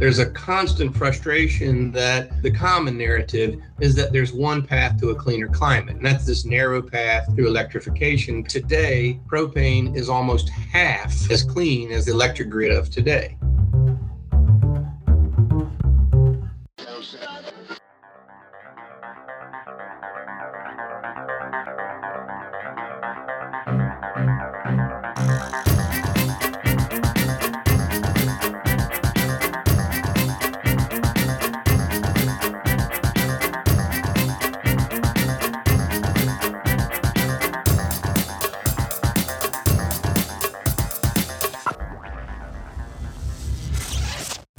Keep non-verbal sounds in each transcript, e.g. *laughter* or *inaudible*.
There's a constant frustration that the common narrative is that there's one path to a cleaner climate, and that's this narrow path through electrification. Today, propane is almost half as clean as the electric grid of today.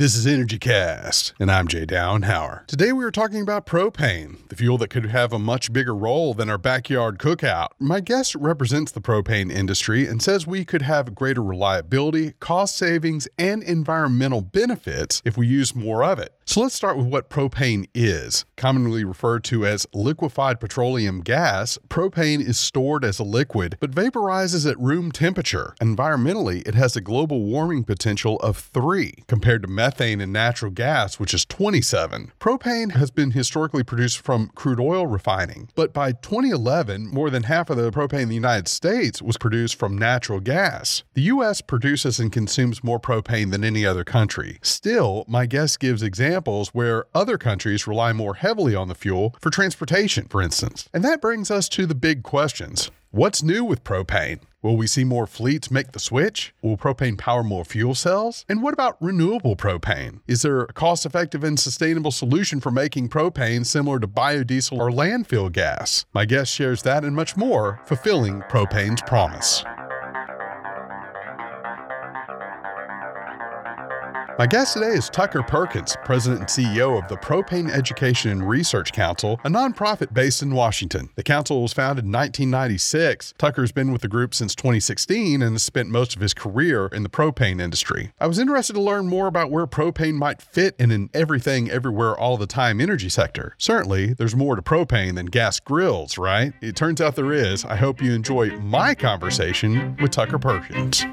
This is Energy Cast, and I'm Jay Downhauer. Today we are talking about propane, the fuel that could have a much bigger role than our backyard cookout. My guest represents the propane industry and says we could have greater reliability, cost savings, and environmental benefits if we use more of it. So let's start with what propane is. Commonly referred to as liquefied petroleum gas, propane is stored as a liquid but vaporizes at room temperature. Environmentally, it has a global warming potential of 3 compared to methane and natural gas, which is 27. Propane has been historically produced from crude oil refining, but by 2011, more than half of the propane in the United States was produced from natural gas. The US produces and consumes more propane than any other country. Still, my guest gives examples examples where other countries rely more heavily on the fuel for transportation, for instance. And that brings us to the big questions. What's new with propane? Will we see more fleets make the switch? Will propane power more fuel cells? And what about renewable propane? Is there a cost effective and sustainable solution for making propane similar to biodiesel or landfill gas? My guest shares that and much more, fulfilling propane's promise. My guest today is Tucker Perkins, President and CEO of the Propane Education and Research Council, a nonprofit based in Washington. The council was founded in 1996. Tucker's been with the group since 2016 and has spent most of his career in the propane industry. I was interested to learn more about where propane might fit in an everything, everywhere, all the time energy sector. Certainly, there's more to propane than gas grills, right? It turns out there is. I hope you enjoy my conversation with Tucker Perkins.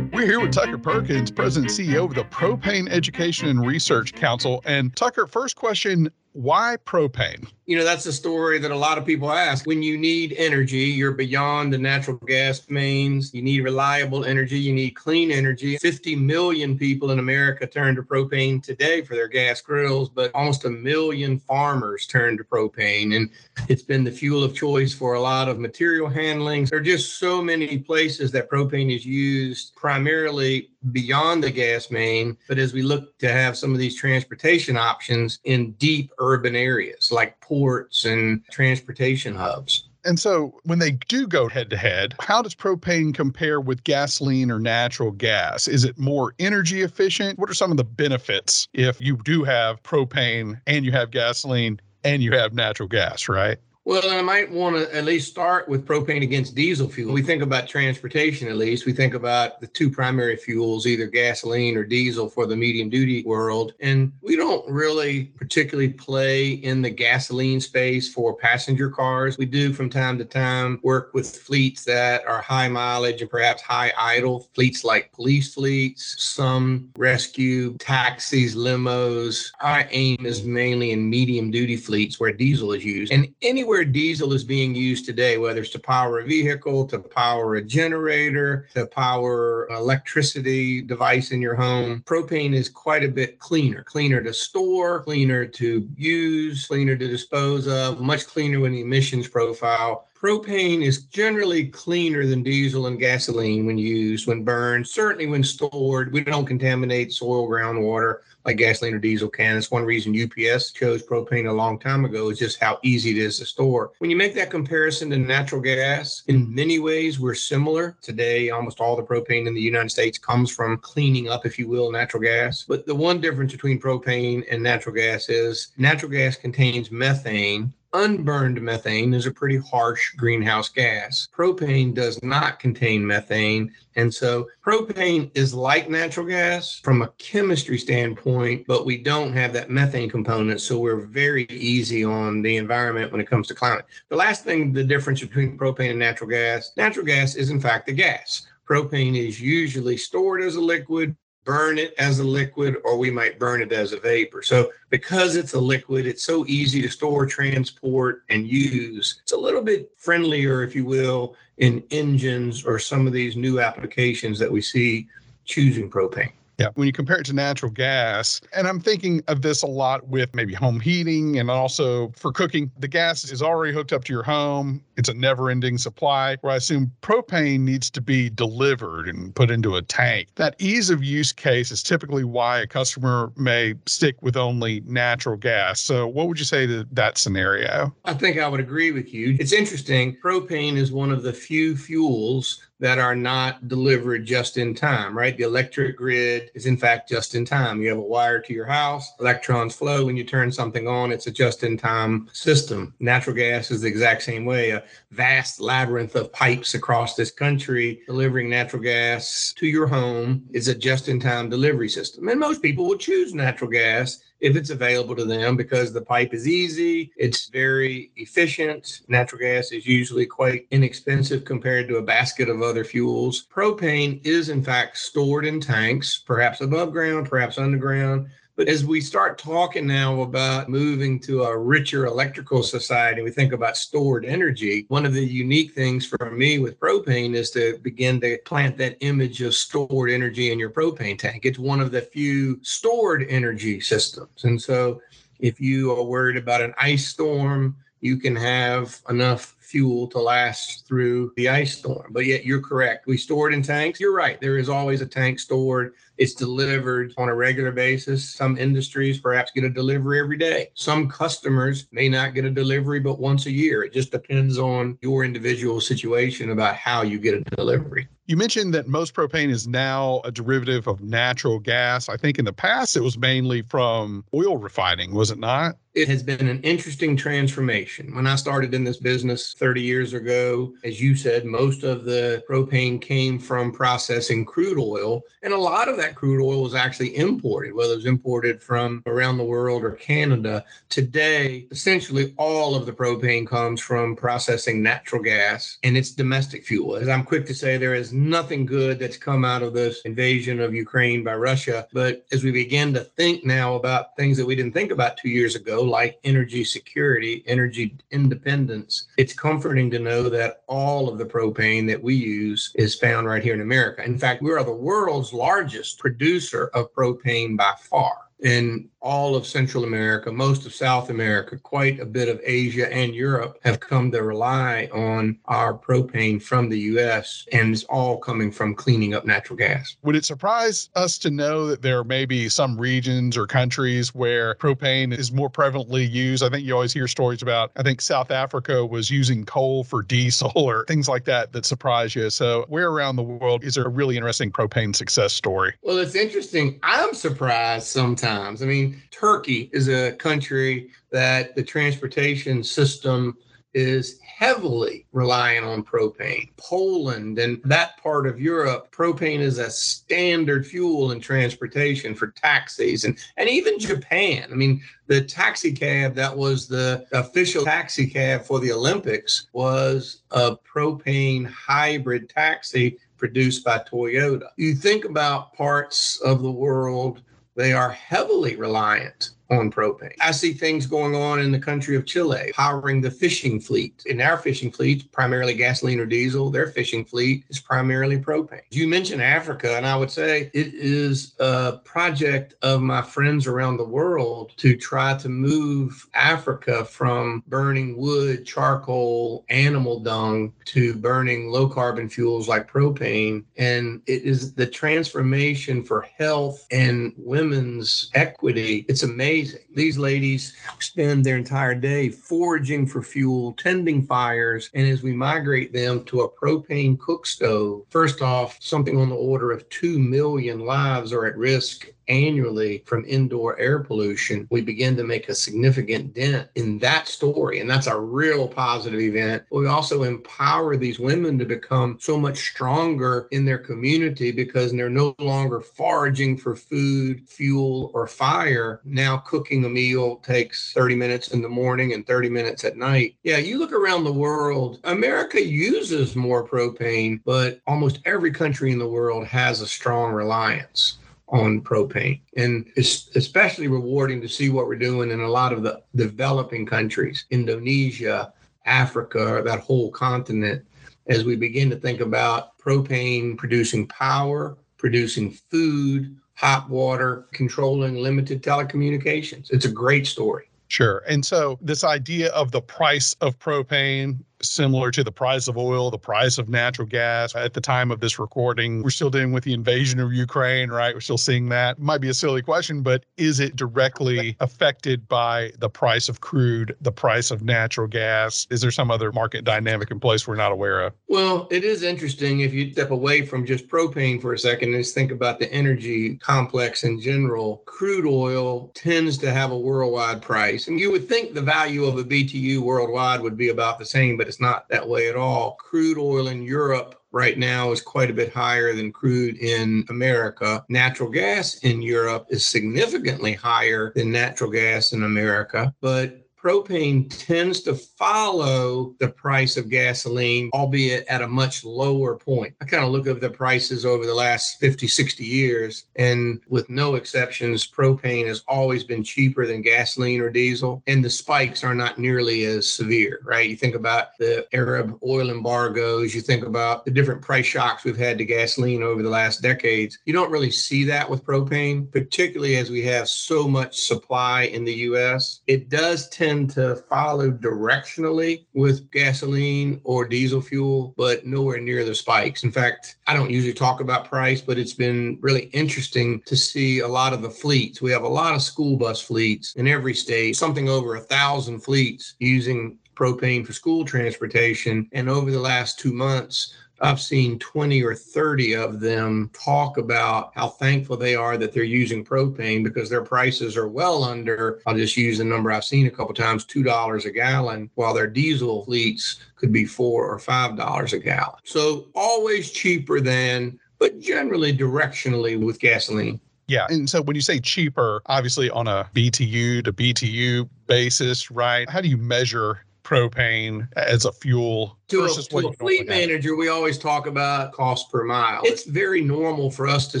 Here with Tucker Perkins, President CEO of the Propane Education and Research Council. And Tucker, first question why propane? You know, that's a story that a lot of people ask. When you need energy, you're beyond the natural gas mains. You need reliable energy. You need clean energy. 50 million people in America turn to propane today for their gas grills, but almost a million farmers turn to propane. And it's been the fuel of choice for a lot of material handling. There are just so many places that propane is used primarily beyond the gas main. But as we look to have some of these transportation options in deep urban areas like ports and transportation hubs. And so when they do go head to head, how does propane compare with gasoline or natural gas? Is it more energy efficient? What are some of the benefits if you do have propane and you have gasoline and you have natural gas, right? Well, I might want to at least start with propane against diesel fuel. We think about transportation, at least. We think about the two primary fuels, either gasoline or diesel for the medium duty world. And we don't really particularly play in the gasoline space for passenger cars. We do from time to time work with fleets that are high mileage and perhaps high idle, fleets like police fleets, some rescue, taxis, limos. Our aim is mainly in medium duty fleets where diesel is used. And anywhere where diesel is being used today, whether it's to power a vehicle, to power a generator, to power electricity device in your home, propane is quite a bit cleaner, cleaner to store, cleaner to use, cleaner to dispose of, much cleaner in the emissions profile. Propane is generally cleaner than diesel and gasoline when used, when burned, certainly when stored. We don't contaminate soil, groundwater like gasoline or diesel can. It's one reason UPS chose propane a long time ago is just how easy it is to store. When you make that comparison to natural gas, in many ways we're similar. Today, almost all the propane in the United States comes from cleaning up, if you will, natural gas. But the one difference between propane and natural gas is natural gas contains methane, unburned methane is a pretty harsh greenhouse gas. Propane does not contain methane. And so propane is like natural gas from a chemistry standpoint, but we don't have that methane component. So we're very easy on the environment when it comes to climate. The last thing, the difference between propane and natural gas natural gas is, in fact, the gas propane is usually stored as a liquid burn it as a liquid or we might burn it as a vapor. So because it's a liquid, it's so easy to store, transport, and use. It's a little bit friendlier, if you will, in engines or some of these new applications that we see choosing propane. Yeah. When you compare it to natural gas, and I'm thinking of this a lot with maybe home heating and also for cooking, the gas is already hooked up to your home. It's a never ending supply, where I assume propane needs to be delivered and put into a tank. That ease of use case is typically why a customer may stick with only natural gas. So, what would you say to that scenario? I think I would agree with you. It's interesting. Propane is one of the few fuels that are not delivered just in time, right? The electric grid is in fact just in time. You have a wire to your house, electrons flow when you turn something on, it's a just in time system. Natural gas is the exact same way. A vast labyrinth of pipes across this country delivering natural gas to your home is a just in time delivery system. And most people will choose natural gas if it's available to them because the pipe is easy, it's very efficient. Natural gas is usually quite inexpensive compared to a basket of other fuels. Propane is, in fact, stored in tanks, perhaps above ground, perhaps underground. But as we start talking now about moving to a richer electrical society, we think about stored energy. One of the unique things for me with propane is to begin to plant that image of stored energy in your propane tank. It's one of the few stored energy systems. And so if you are worried about an ice storm, you can have enough fuel to last through the ice storm. But yet you're correct. We store it in tanks. You're right. There is always a tank stored. It's delivered on a regular basis. Some industries perhaps get a delivery every day. Some customers may not get a delivery but once a year. It just depends on your individual situation about how you get a delivery. You mentioned that most propane is now a derivative of natural gas. I think in the past it was mainly from oil refining, was it not? It has been an interesting transformation. When I started in this business 30 years ago, as you said, most of the propane came from processing crude oil. And a lot of that crude oil was actually imported, whether it was imported from around the world or Canada. Today, essentially all of the propane comes from processing natural gas and it's domestic fuel. As I'm quick to say, there is nothing good that's come out of this invasion of Ukraine by Russia. But as we begin to think now about things that we didn't think about two years ago, like energy security, energy independence, it's comforting to know that all of the propane that we use is found right here in America. In fact, we are the world's largest producer of propane by far in all of Central America, most of South America, quite a bit of Asia and Europe have come to rely on our propane from the US, and it's all coming from cleaning up natural gas. Would it surprise us to know that there may be some regions or countries where propane is more prevalently used? I think you always hear stories about, I think South Africa was using coal for diesel or *laughs* things like that that surprise you. So, where around the world is there a really interesting propane success story? Well, it's interesting. I'm surprised sometimes. I mean, Turkey is a country that the transportation system is heavily relying on propane. Poland and that part of Europe, propane is a standard fuel in transportation for taxis and, and even Japan. I mean, the taxi cab that was the official taxi cab for the Olympics was a propane hybrid taxi produced by Toyota. You think about parts of the world they are heavily reliant on propane. I see things going on in the country of Chile, powering the fishing fleet. In our fishing fleet, primarily gasoline or diesel, their fishing fleet is primarily propane. You mentioned Africa, and I would say it is a project of my friends around the world to try to move Africa from burning wood, charcoal, animal dung to burning low carbon fuels like propane. And it is the transformation for health and women's equity. It's amazing amazing. These ladies spend their entire day foraging for fuel, tending fires, and as we migrate them to a propane cook stove, first off, something on the order of 2 million lives are at risk annually from indoor air pollution, we begin to make a significant dent in that story. And that's a real positive event. We also empower these women to become so much stronger in their community because they're no longer foraging for food, fuel, or fire. Now, cooking a meal takes 30 minutes in the morning and 30 minutes at night. Yeah, you look around the world, America uses more propane, but almost every country in the world has a strong reliance on propane. And it's especially rewarding to see what we're doing in a lot of the developing countries, Indonesia, Africa, that whole continent, as we begin to think about propane producing power, producing food, hot water, controlling limited telecommunications. It's a great story. Sure. And so this idea of the price of propane similar to the price of oil, the price of natural gas. At the time of this recording, we're still dealing with the invasion of Ukraine, right? We're still seeing that. Might be a silly question, but is it directly affected by the price of crude, the price of natural gas? Is there some other market dynamic in place we're not aware of? Well, it is interesting if you step away from just propane for a second and just think about the energy complex in general. Crude oil tends to have a worldwide price. And you would think the value of a BTU worldwide would be about the same, but it's not that way at all. Crude oil in Europe right now is quite a bit higher than crude in America. Natural gas in Europe is significantly higher than natural gas in America, but propane tends to follow the price of gasoline, albeit at a much lower point. I kind of look at the prices over the last 50, 60 years, and with no exceptions, propane has always been cheaper than gasoline or diesel, and the spikes are not nearly as severe, right? You think about the Arab oil embargoes, you think about the different price shocks we've had to gasoline over the last decades. You don't really see that with propane, particularly as we have so much supply in the US. It does tend tend to follow directionally with gasoline or diesel fuel, but nowhere near the spikes. In fact, I don't usually talk about price, but it's been really interesting to see a lot of the fleets. We have a lot of school bus fleets in every state, something over a thousand fleets using propane for school transportation. And over the last two months, I've seen 20 or 30 of them talk about how thankful they are that they're using propane because their prices are well under, I'll just use the number I've seen a couple times, $2 a gallon, while their diesel fleets could be 4 or $5 a gallon. So always cheaper than, but generally directionally with gasoline. Yeah. And so when you say cheaper, obviously on a BTU to BTU basis, right? How do you measure propane as a fuel to a, to a fleet manager we always talk about cost per mile. It's very normal for us to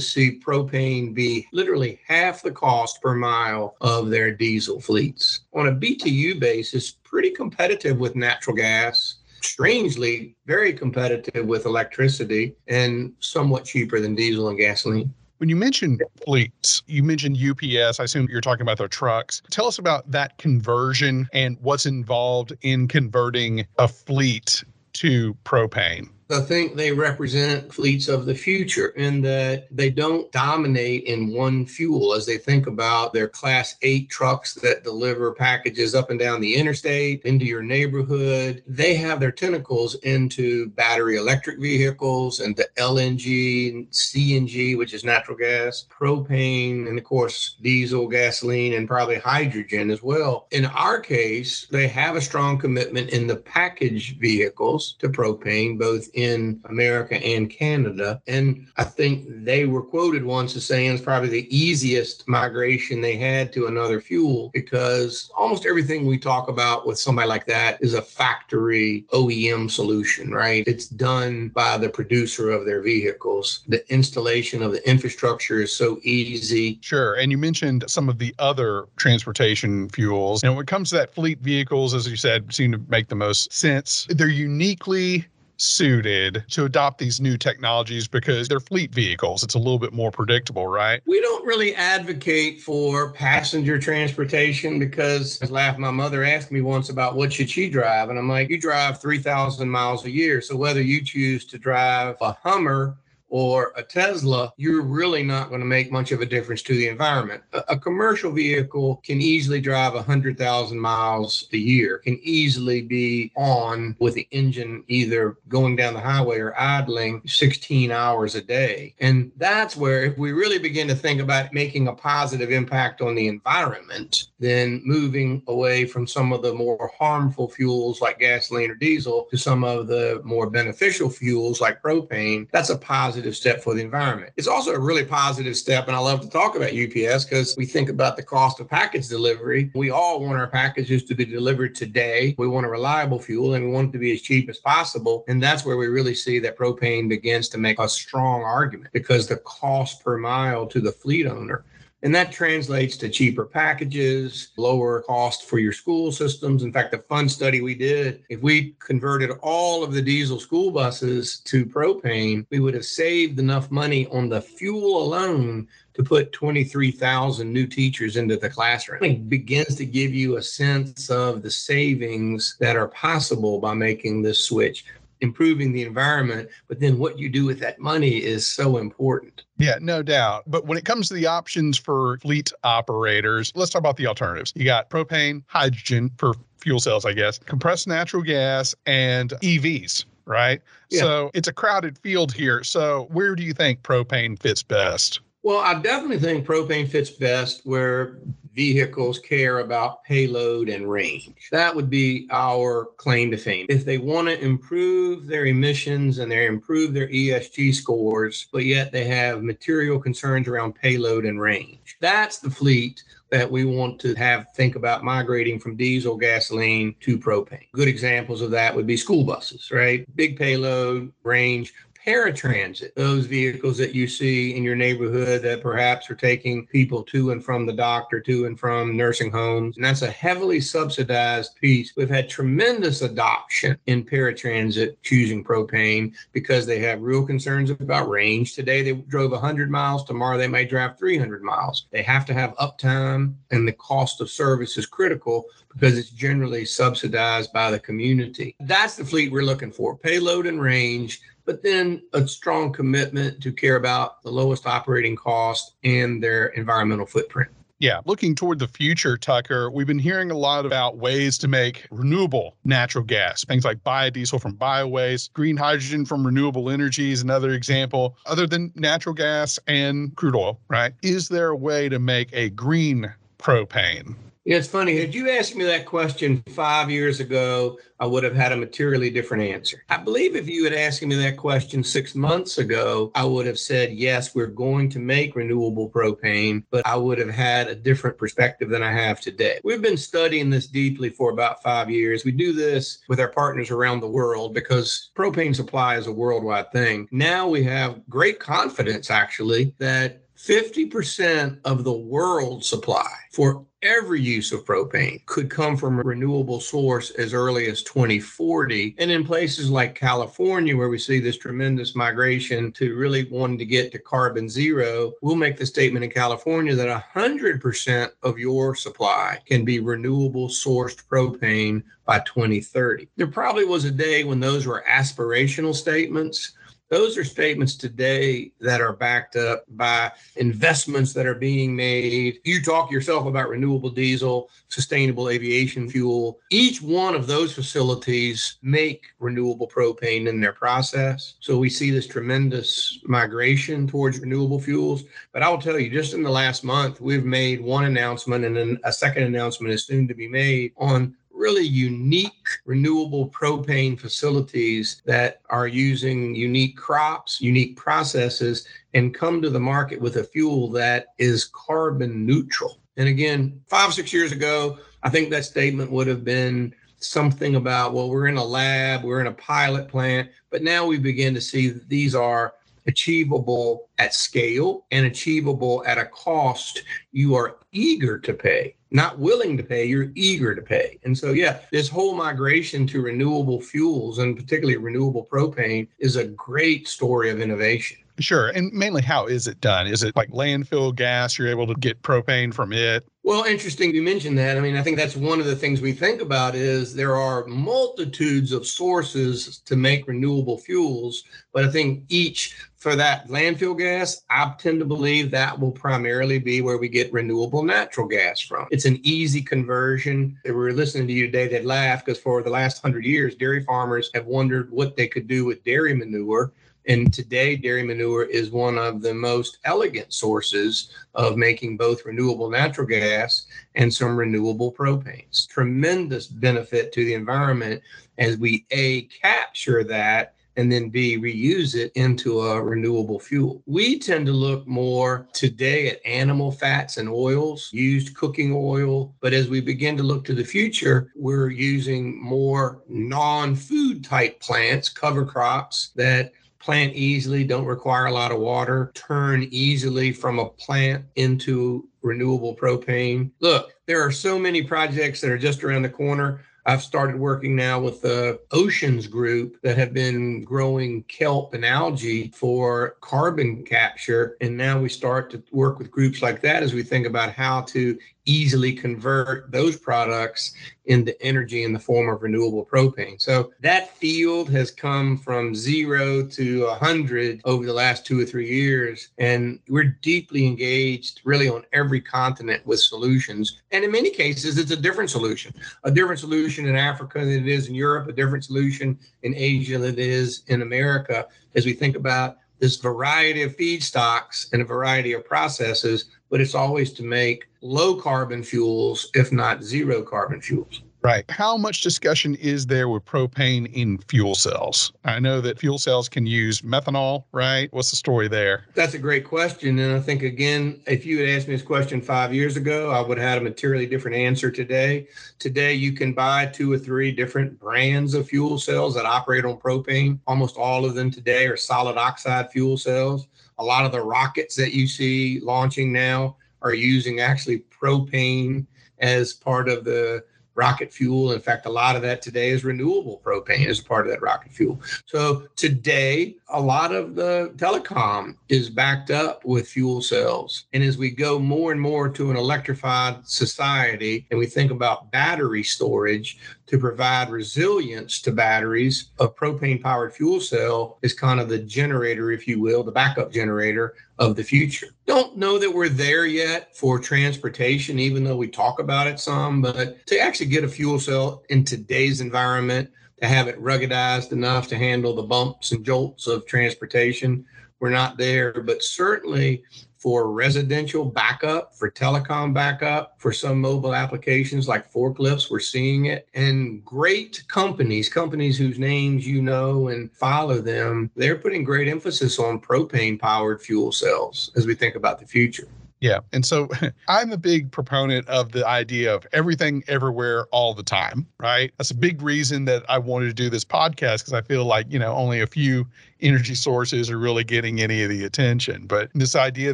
see propane be literally half the cost per mile of their diesel fleets. On a btu basis pretty competitive with natural gas strangely very competitive with electricity and somewhat cheaper than diesel and gasoline when you mentioned fleets, you mentioned UPS. I assume you're talking about their trucks. Tell us about that conversion and what's involved in converting a fleet to propane. I think they represent fleets of the future in that they don't dominate in one fuel as they think about their class eight trucks that deliver packages up and down the interstate into your neighborhood. They have their tentacles into battery electric vehicles and the LNG, CNG, which is natural gas, propane, and of course, diesel, gasoline, and probably hydrogen as well. In our case, they have a strong commitment in the package vehicles to propane, both in America and Canada. And I think they were quoted once as saying it's probably the easiest migration they had to another fuel because almost everything we talk about with somebody like that is a factory OEM solution, right? It's done by the producer of their vehicles. The installation of the infrastructure is so easy. Sure. And you mentioned some of the other transportation fuels. And when it comes to that fleet vehicles, as you said, seem to make the most sense. They're uniquely suited to adopt these new technologies because they're fleet vehicles. It's a little bit more predictable, right? We don't really advocate for passenger transportation because I laugh. My mother asked me once about what should she drive, and I'm like, you drive 3,000 miles a year. So whether you choose to drive a Hummer or a Tesla, you're really not going to make much of a difference to the environment. A, a commercial vehicle can easily drive 100,000 miles a year, can easily be on with the engine either going down the highway or idling 16 hours a day. And that's where, if we really begin to think about making a positive impact on the environment, then moving away from some of the more harmful fuels like gasoline or diesel to some of the more beneficial fuels like propane, that's a positive step for the environment. It's also a really positive step. And I love to talk about UPS because we think about the cost of package delivery. We all want our packages to be delivered today. We want a reliable fuel and we want it to be as cheap as possible. And that's where we really see that propane begins to make a strong argument because the cost per mile to the fleet owner and that translates to cheaper packages, lower cost for your school systems. In fact, the fun study we did, if we converted all of the diesel school buses to propane, we would have saved enough money on the fuel alone to put 23,000 new teachers into the classroom. It begins to give you a sense of the savings that are possible by making this switch improving the environment, but then what you do with that money is so important. Yeah, no doubt. But when it comes to the options for fleet operators, let's talk about the alternatives. You got propane, hydrogen for fuel cells, I guess, compressed natural gas, and EVs, right? Yeah. So it's a crowded field here. So where do you think propane fits best? Well, I definitely think propane fits best where vehicles care about payload and range. That would be our claim to fame. If they want to improve their emissions and they improve their ESG scores, but yet they have material concerns around payload and range, that's the fleet that we want to have think about migrating from diesel gasoline to propane. Good examples of that would be school buses, right? Big payload, range, paratransit, those vehicles that you see in your neighborhood that perhaps are taking people to and from the doctor, to and from nursing homes. And that's a heavily subsidized piece. We've had tremendous adoption in paratransit choosing propane because they have real concerns about range. Today they drove 100 miles, tomorrow they may drive 300 miles. They have to have uptime, and the cost of service is critical because it's generally subsidized by the community. That's the fleet we're looking for payload and range but then a strong commitment to care about the lowest operating cost and their environmental footprint. Yeah, looking toward the future, Tucker, we've been hearing a lot about ways to make renewable natural gas, things like biodiesel from biowaste, green hydrogen from renewable energy is another example, other than natural gas and crude oil, right? Is there a way to make a green propane? It's funny. Had you asked me that question five years ago, I would have had a materially different answer. I believe if you had asked me that question six months ago, I would have said, yes, we're going to make renewable propane, but I would have had a different perspective than I have today. We've been studying this deeply for about five years. We do this with our partners around the world because propane supply is a worldwide thing. Now we have great confidence, actually, that 50% of the world supply for every use of propane could come from a renewable source as early as 2040. And in places like California, where we see this tremendous migration to really wanting to get to carbon zero, we'll make the statement in California that 100% of your supply can be renewable sourced propane by 2030. There probably was a day when those were aspirational statements those are statements today that are backed up by investments that are being made. You talk yourself about renewable diesel, sustainable aviation fuel. Each one of those facilities make renewable propane in their process. So we see this tremendous migration towards renewable fuels. But I will tell you, just in the last month, we've made one announcement and then a second announcement is soon to be made on really unique renewable propane facilities that are using unique crops, unique processes, and come to the market with a fuel that is carbon neutral. And again, five, six years ago, I think that statement would have been something about, well, we're in a lab, we're in a pilot plant, but now we begin to see that these are achievable at scale and achievable at a cost you are eager to pay not willing to pay, you're eager to pay. And so, yeah, this whole migration to renewable fuels and particularly renewable propane is a great story of innovation. Sure. And mainly, how is it done? Is it like landfill gas? You're able to get propane from it? Well, interesting you mentioned that. I mean, I think that's one of the things we think about is there are multitudes of sources to make renewable fuels, but I think each for that landfill gas, I tend to believe that will primarily be where we get renewable natural gas from. It's an easy conversion. We were listening to you today, they'd laugh because for the last hundred years, dairy farmers have wondered what they could do with dairy manure. And today, dairy manure is one of the most elegant sources of making both renewable natural gas and some renewable propanes. Tremendous benefit to the environment as we A, capture that and then B, reuse it into a renewable fuel. We tend to look more today at animal fats and oils, used cooking oil. But as we begin to look to the future, we're using more non food type plants, cover crops that plant easily, don't require a lot of water, turn easily from a plant into renewable propane. Look, there are so many projects that are just around the corner. I've started working now with the Oceans Group that have been growing kelp and algae for carbon capture. And now we start to work with groups like that as we think about how to easily convert those products into energy in the form of renewable propane. So that field has come from zero to 100 over the last two or three years. And we're deeply engaged really on every continent with solutions. And in many cases, it's a different solution, a different solution in Africa than it is in Europe, a different solution in Asia than it is in America as we think about this variety of feedstocks and a variety of processes, but it's always to make low carbon fuels, if not zero carbon fuels. Right. How much discussion is there with propane in fuel cells? I know that fuel cells can use methanol, right? What's the story there? That's a great question. And I think, again, if you had asked me this question five years ago, I would have had a materially different answer today. Today, you can buy two or three different brands of fuel cells that operate on propane. Almost all of them today are solid oxide fuel cells. A lot of the rockets that you see launching now are using actually propane as part of the rocket fuel. In fact, a lot of that today is renewable propane as part of that rocket fuel. So today, a lot of the telecom is backed up with fuel cells. And as we go more and more to an electrified society and we think about battery storage, to provide resilience to batteries, a propane powered fuel cell is kind of the generator, if you will, the backup generator of the future. Don't know that we're there yet for transportation, even though we talk about it some, but to actually get a fuel cell in today's environment, to have it ruggedized enough to handle the bumps and jolts of transportation, we're not there. But certainly for residential backup, for telecom backup, for some mobile applications like forklifts. We're seeing it. And great companies, companies whose names you know and follow them, they're putting great emphasis on propane powered fuel cells as we think about the future. Yeah. And so *laughs* I'm a big proponent of the idea of everything everywhere all the time, right? That's a big reason that I wanted to do this podcast because I feel like, you know, only a few energy sources are really getting any of the attention. But this idea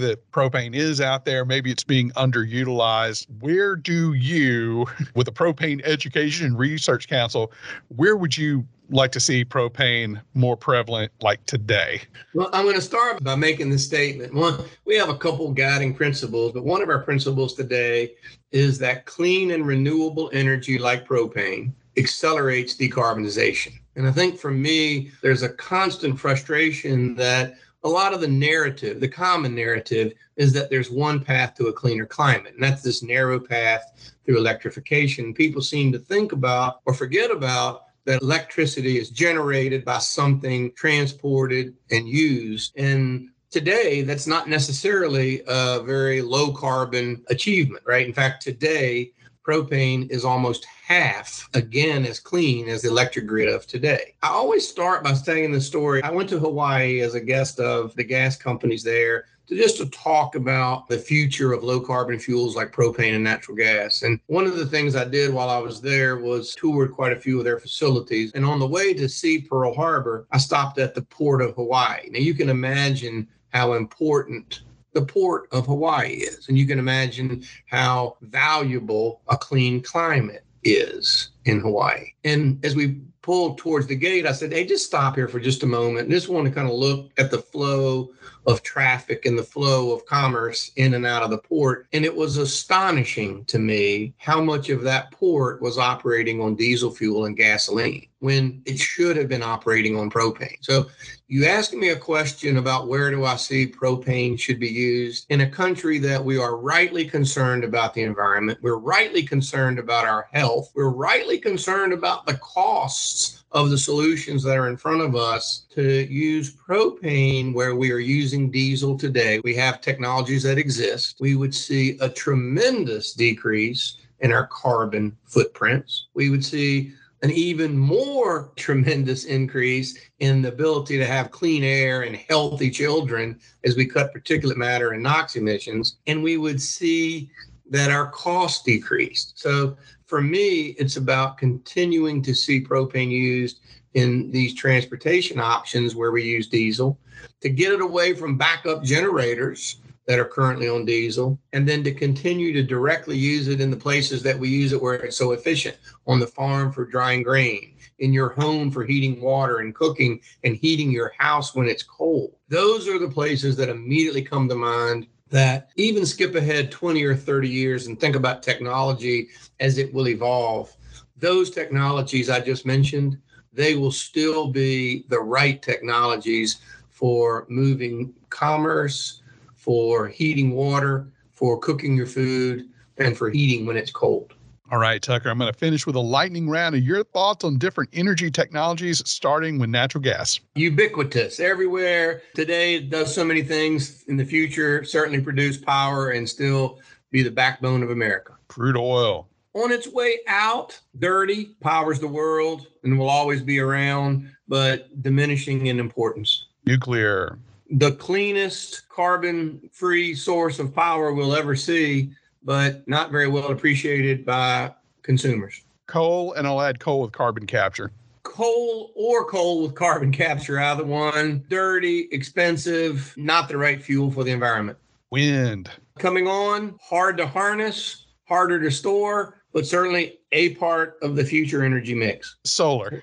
that propane is out there, maybe it's being underutilized. Where do you, *laughs* with the Propane Education and Research Council, where would you like to see propane more prevalent like today? Well, I'm going to start by making the statement. One, we have a couple guiding principles, but one of our principles today is that clean and renewable energy like propane accelerates decarbonization. And I think for me, there's a constant frustration that a lot of the narrative, the common narrative, is that there's one path to a cleaner climate, and that's this narrow path through electrification. People seem to think about or forget about that electricity is generated by something transported and used. And today, that's not necessarily a very low carbon achievement, right? In fact, today, propane is almost half again as clean as the electric grid of today. I always start by saying the story. I went to Hawaii as a guest of the gas companies there to just to talk about the future of low carbon fuels like propane and natural gas. And one of the things I did while I was there was toured quite a few of their facilities. And on the way to see Pearl Harbor, I stopped at the port of Hawaii. Now you can imagine how important the port of Hawaii is. And you can imagine how valuable a clean climate is in Hawaii. And as we pulled towards the gate, I said, Hey, just stop here for just a moment. And just want to kind of look at the flow of traffic and the flow of commerce in and out of the port. And it was astonishing to me how much of that port was operating on diesel fuel and gasoline when it should have been operating on propane. So You asked me a question about where do I see propane should be used in a country that we are rightly concerned about the environment. We're rightly concerned about our health. We're rightly concerned about the costs of the solutions that are in front of us to use propane where we are using diesel today. We have technologies that exist. We would see a tremendous decrease in our carbon footprints. We would see an even more tremendous increase in the ability to have clean air and healthy children as we cut particulate matter and NOx emissions. And we would see that our costs decreased. So for me, it's about continuing to see propane used in these transportation options where we use diesel to get it away from backup generators that are currently on diesel, and then to continue to directly use it in the places that we use it where it's so efficient on the farm for drying grain, in your home for heating water and cooking and heating your house when it's cold. Those are the places that immediately come to mind that even skip ahead 20 or 30 years and think about technology as it will evolve. Those technologies I just mentioned, they will still be the right technologies for moving commerce for heating water, for cooking your food, and for heating when it's cold. All right, Tucker, I'm going to finish with a lightning round of your thoughts on different energy technologies, starting with natural gas. Ubiquitous everywhere. Today, it does so many things. In the future, certainly produce power and still be the backbone of America. Crude oil. On its way out, dirty, powers the world, and will always be around, but diminishing in importance. Nuclear the cleanest carbon free source of power we'll ever see, but not very well appreciated by consumers. Coal, and I'll add coal with carbon capture. Coal or coal with carbon capture, either one. Dirty, expensive, not the right fuel for the environment. Wind. Coming on, hard to harness, harder to store, but certainly a part of the future energy mix. Solar.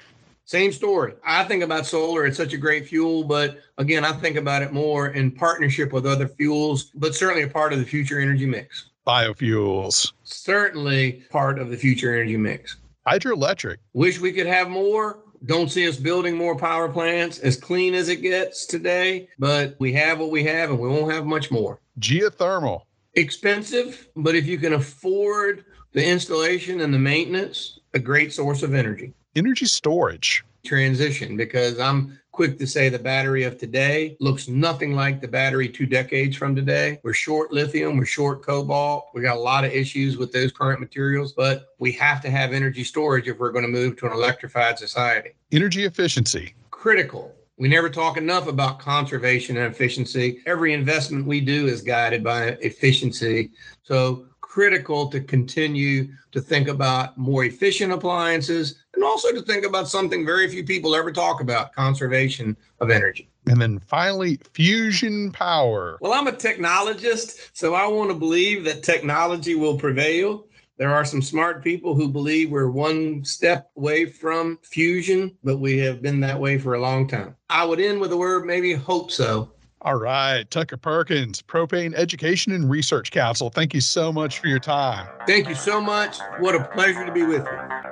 Same story. I think about solar. It's such a great fuel, but again, I think about it more in partnership with other fuels, but certainly a part of the future energy mix. Biofuels. Certainly part of the future energy mix. Hydroelectric. Wish we could have more. Don't see us building more power plants as clean as it gets today, but we have what we have and we won't have much more. Geothermal. Expensive, but if you can afford the installation and the maintenance, a great source of energy energy storage transition because I'm quick to say the battery of today looks nothing like the battery two decades from today. We're short lithium, we're short cobalt. We got a lot of issues with those current materials, but we have to have energy storage if we're going to move to an electrified society. Energy efficiency. Critical. We never talk enough about conservation and efficiency. Every investment we do is guided by efficiency. So critical to continue to think about more efficient appliances and also to think about something very few people ever talk about conservation of energy. And then finally, fusion power. Well, I'm a technologist, so I want to believe that technology will prevail. There are some smart people who believe we're one step away from fusion, but we have been that way for a long time. I would end with the word maybe hope so. All right, Tucker Perkins, Propane Education and Research Council. Thank you so much for your time. Thank you so much. What a pleasure to be with you.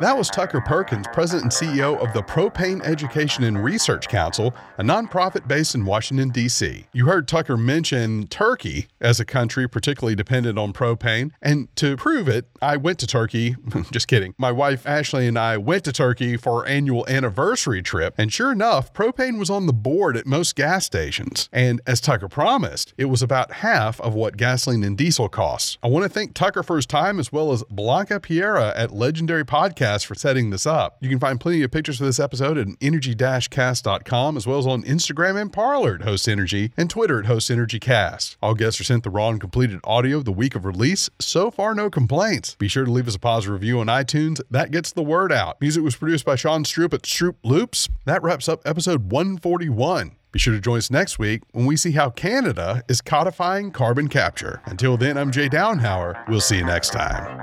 That was Tucker Perkins, President and CEO of the Propane Education and Research Council, a nonprofit based in Washington, D.C. You heard Tucker mention Turkey as a country particularly dependent on propane. And to prove it, I went to Turkey. *laughs* Just kidding. My wife Ashley and I went to Turkey for our annual anniversary trip. And sure enough, propane was on the board at most gas stations. And as Tucker promised, it was about half of what gasoline and diesel costs. I want to thank Tucker for his time as well as Blanca Piera at Legendary Podcast Podcast for setting this up. You can find plenty of pictures for this episode at energy-cast.com as well as on Instagram and Parler at Host Energy and Twitter at Host Energy Cast. All guests are sent the raw and completed audio the week of release. So far, no complaints. Be sure to leave us a positive review on iTunes. That gets the word out. Music was produced by Sean Stroop at Stroop Loops. That wraps up episode 141. Be sure to join us next week when we see how Canada is codifying carbon capture. Until then, I'm Jay Downhauer. We'll see you next time.